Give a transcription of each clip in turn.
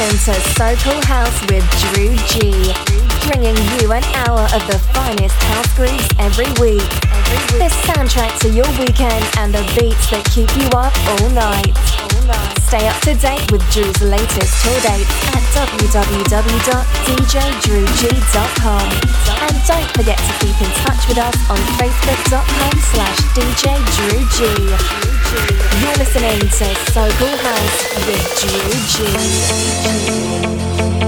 Welcome to So Cool House with Drew G, bringing you an hour of the finest house grooves every week. The soundtrack to your weekend and the beats that keep you up all night. Stay up to date with Drew's latest tour dates at www.djdrewg.com. And don't forget to keep in touch with us on facebook.com slash djdrewg. You're listening to So Cool House with Drew G.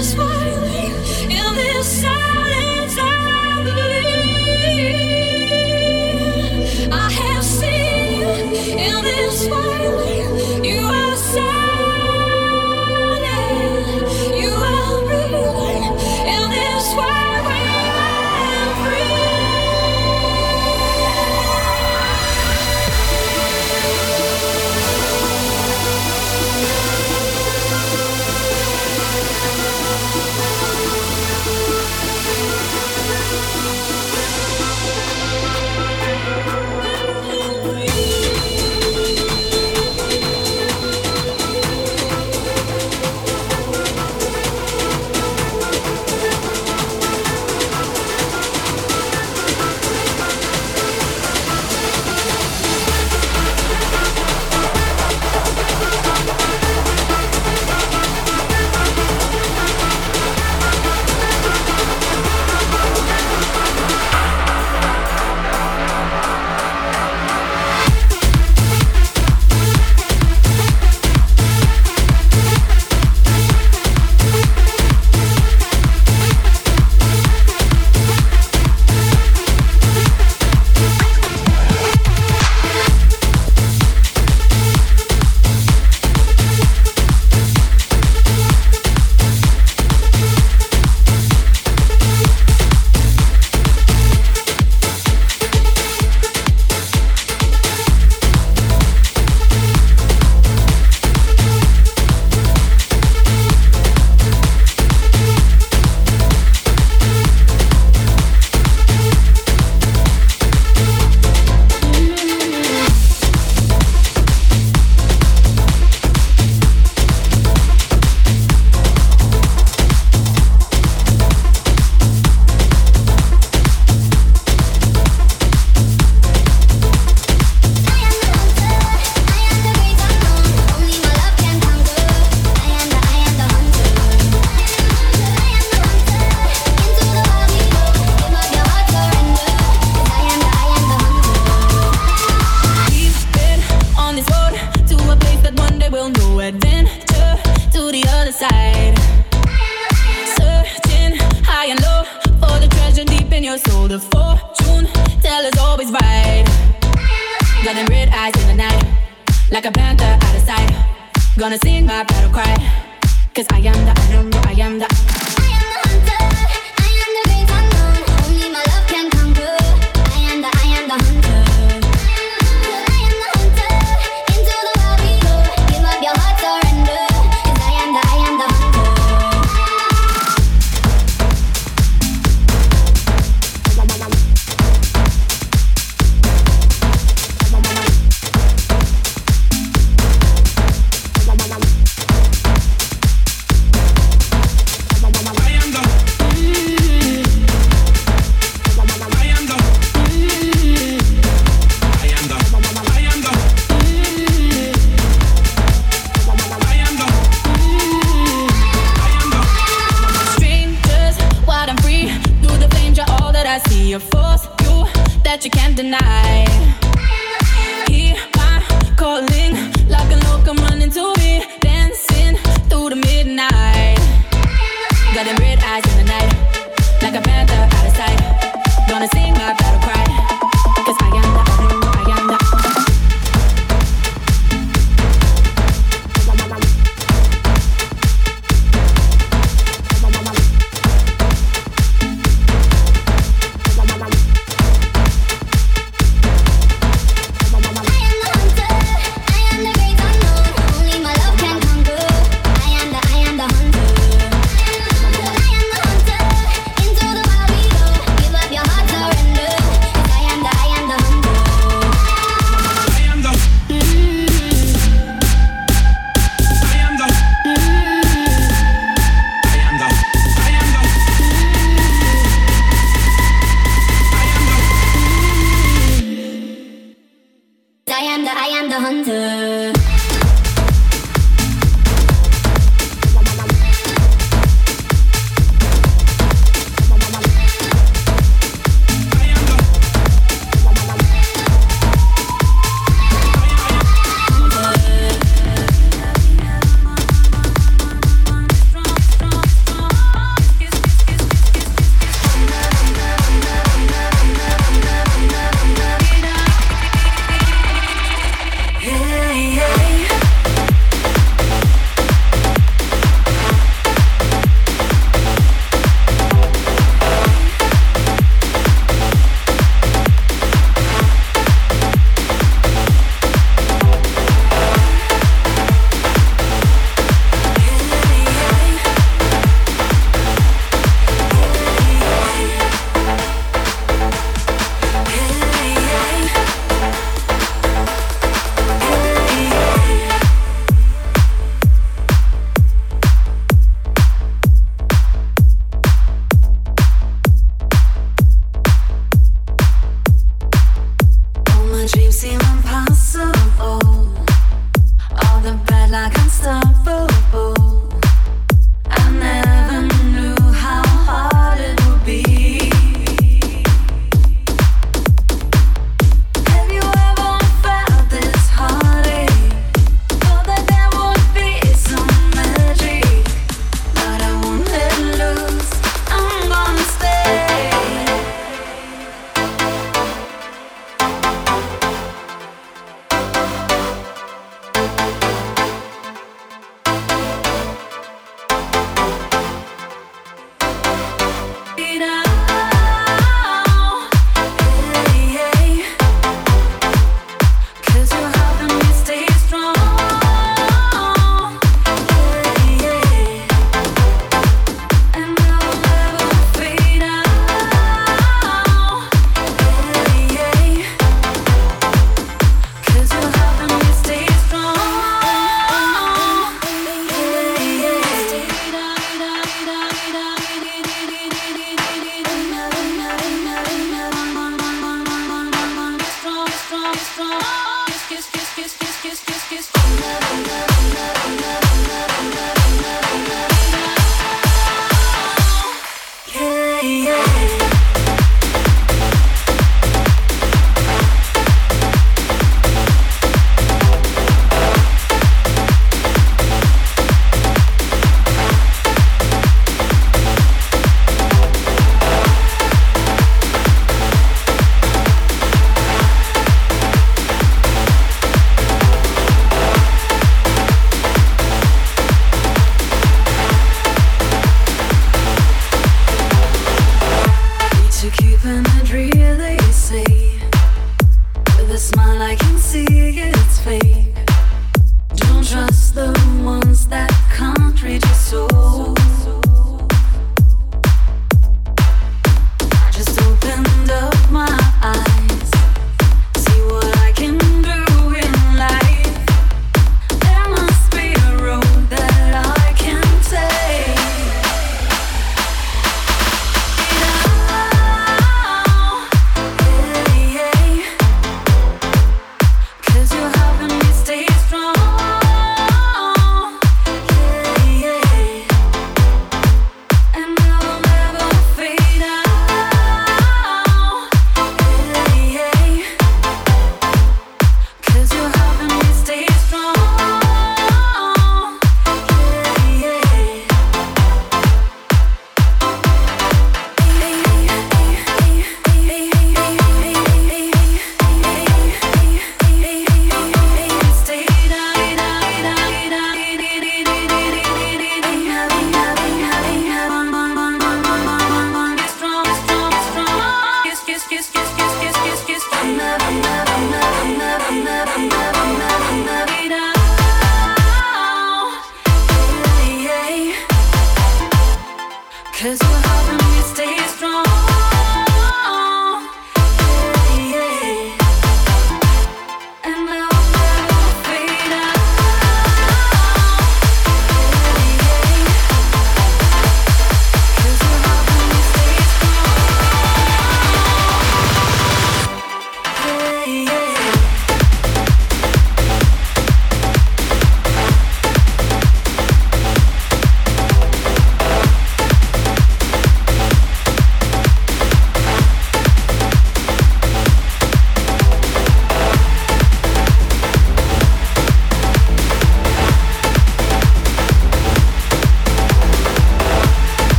give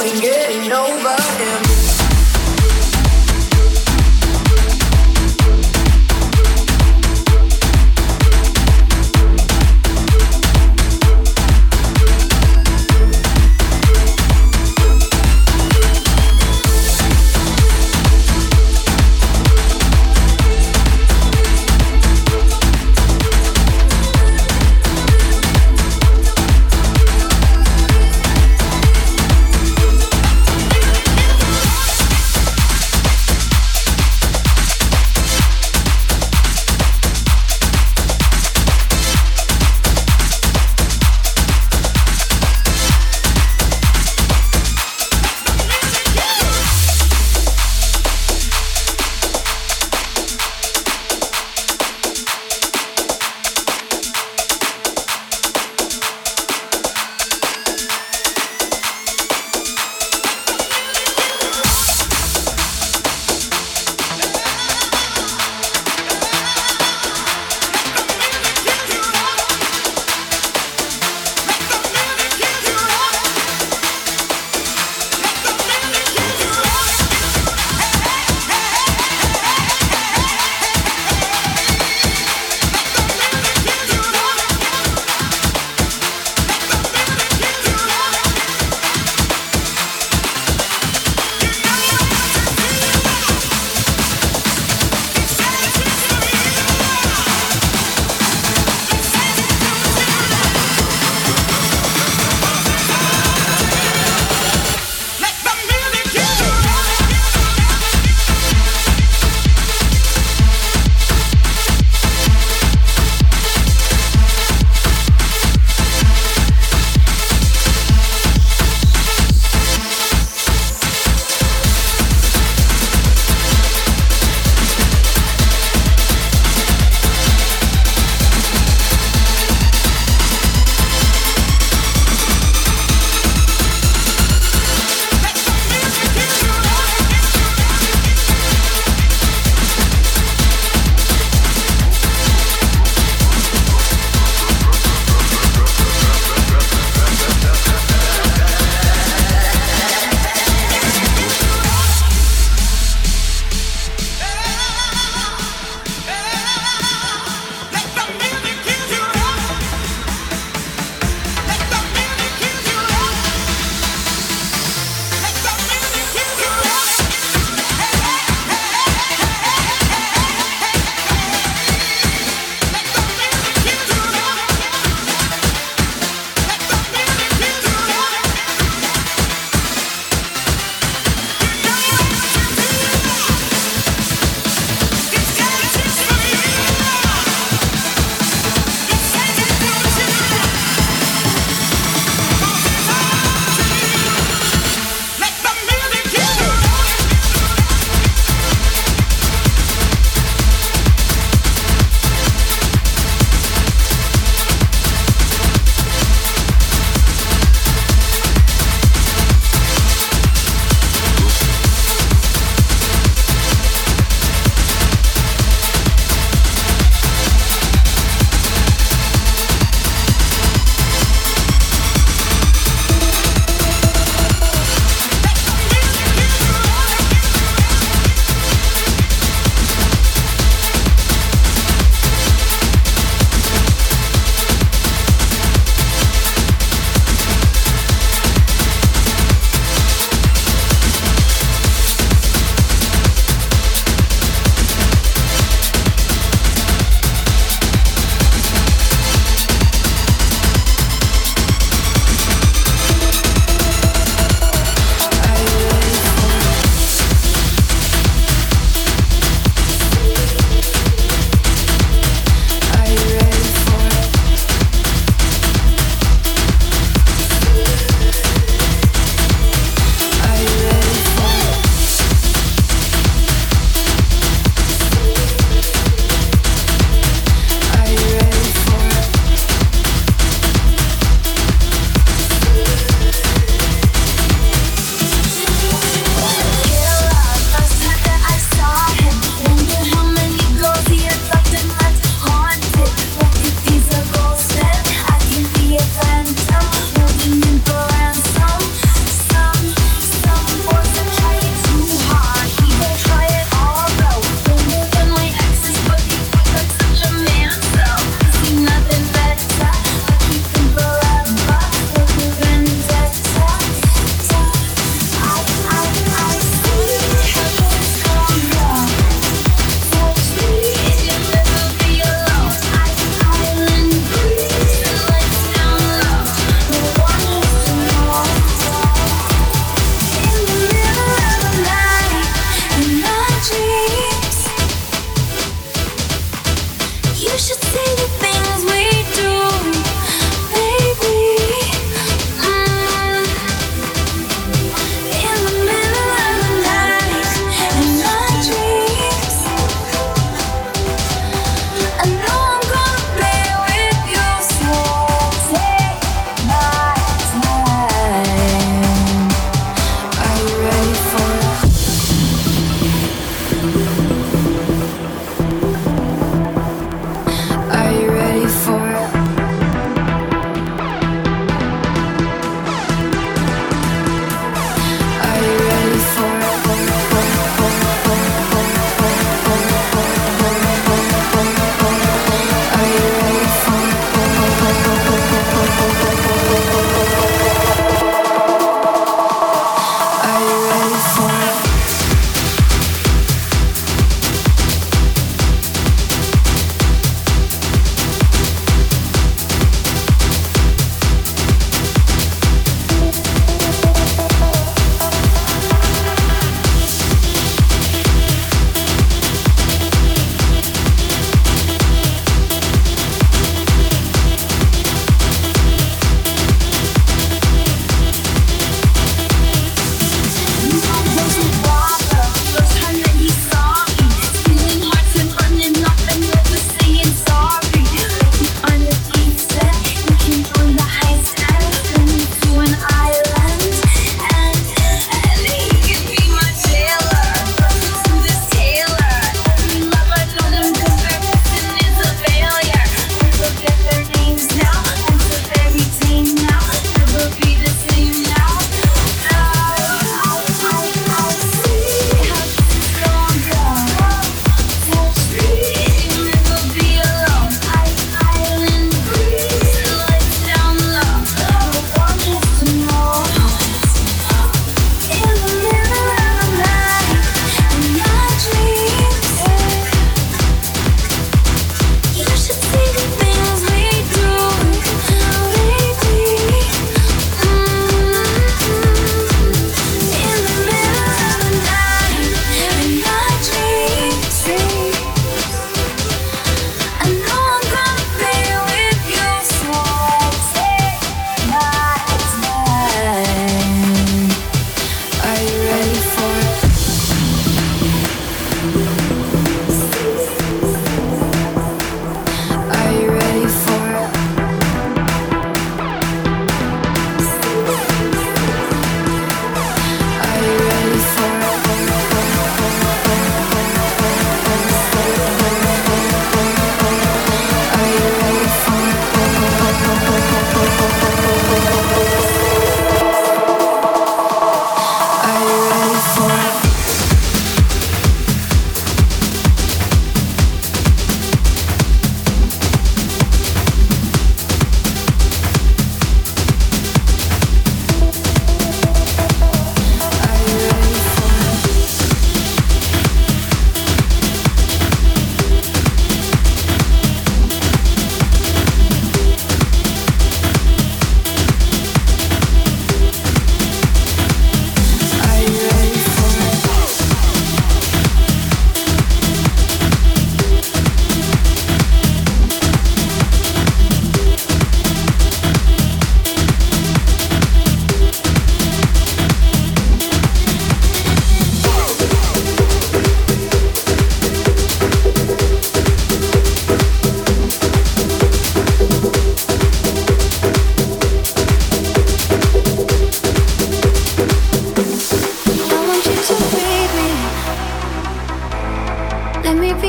ain't getting over.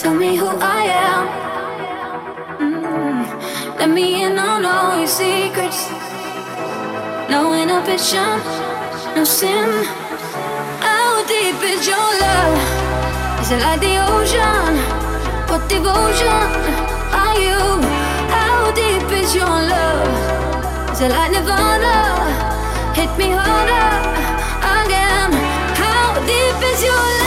tell me who I am. Mm. Let me in on all your secrets. No inhibition, no sin. How deep is your love? Is it like the ocean? What devotion are you? How deep is your love? Is it like Nirvana? Hit me harder again. How deep is your love?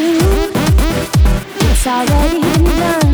you. It's already done.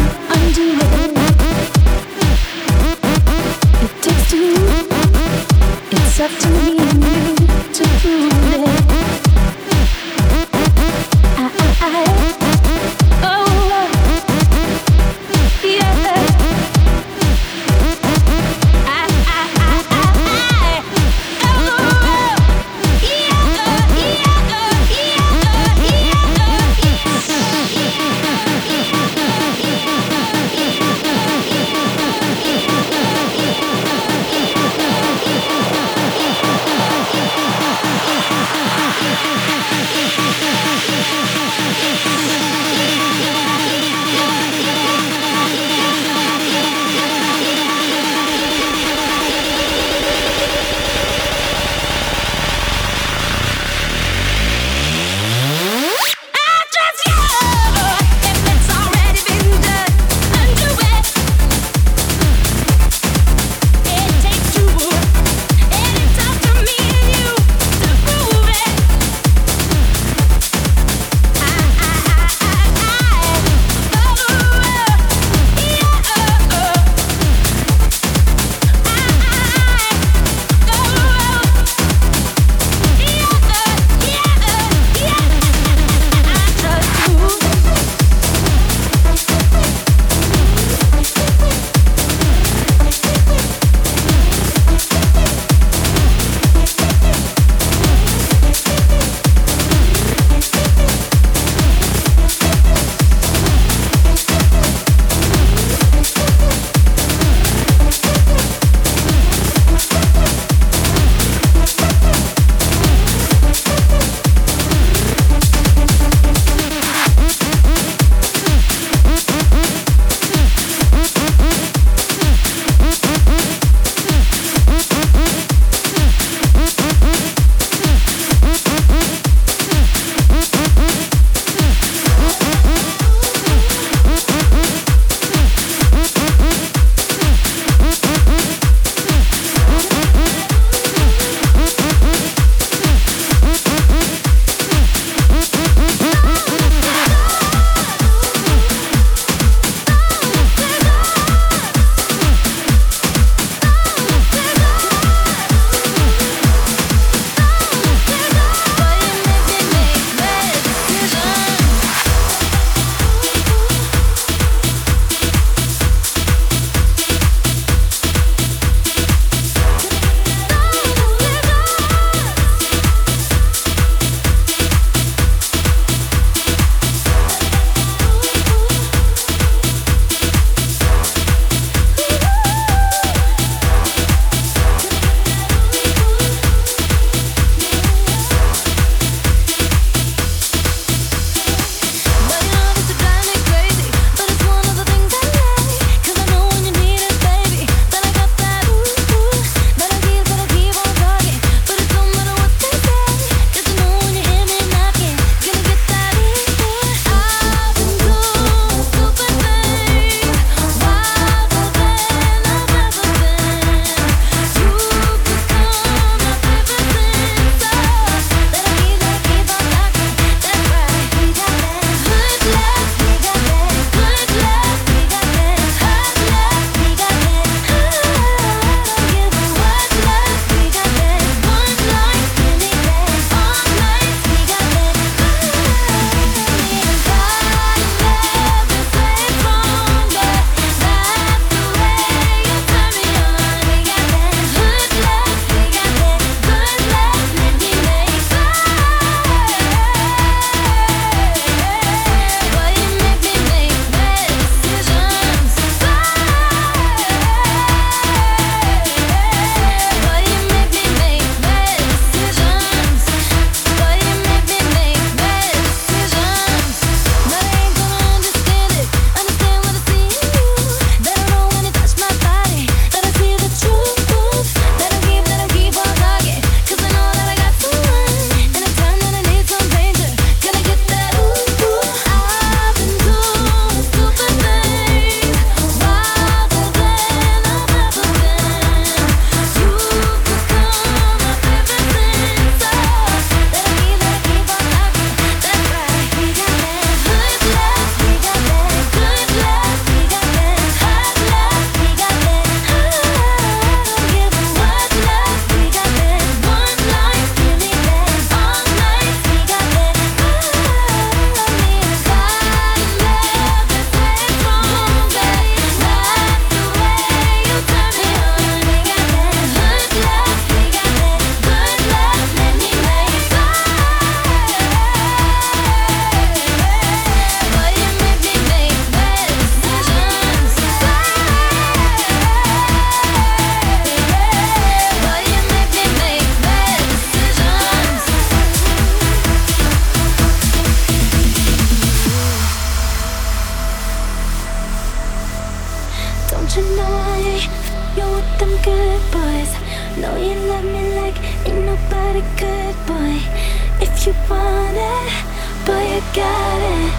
You got it.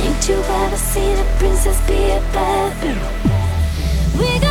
Ain't you ever seen a princess be a bad? We got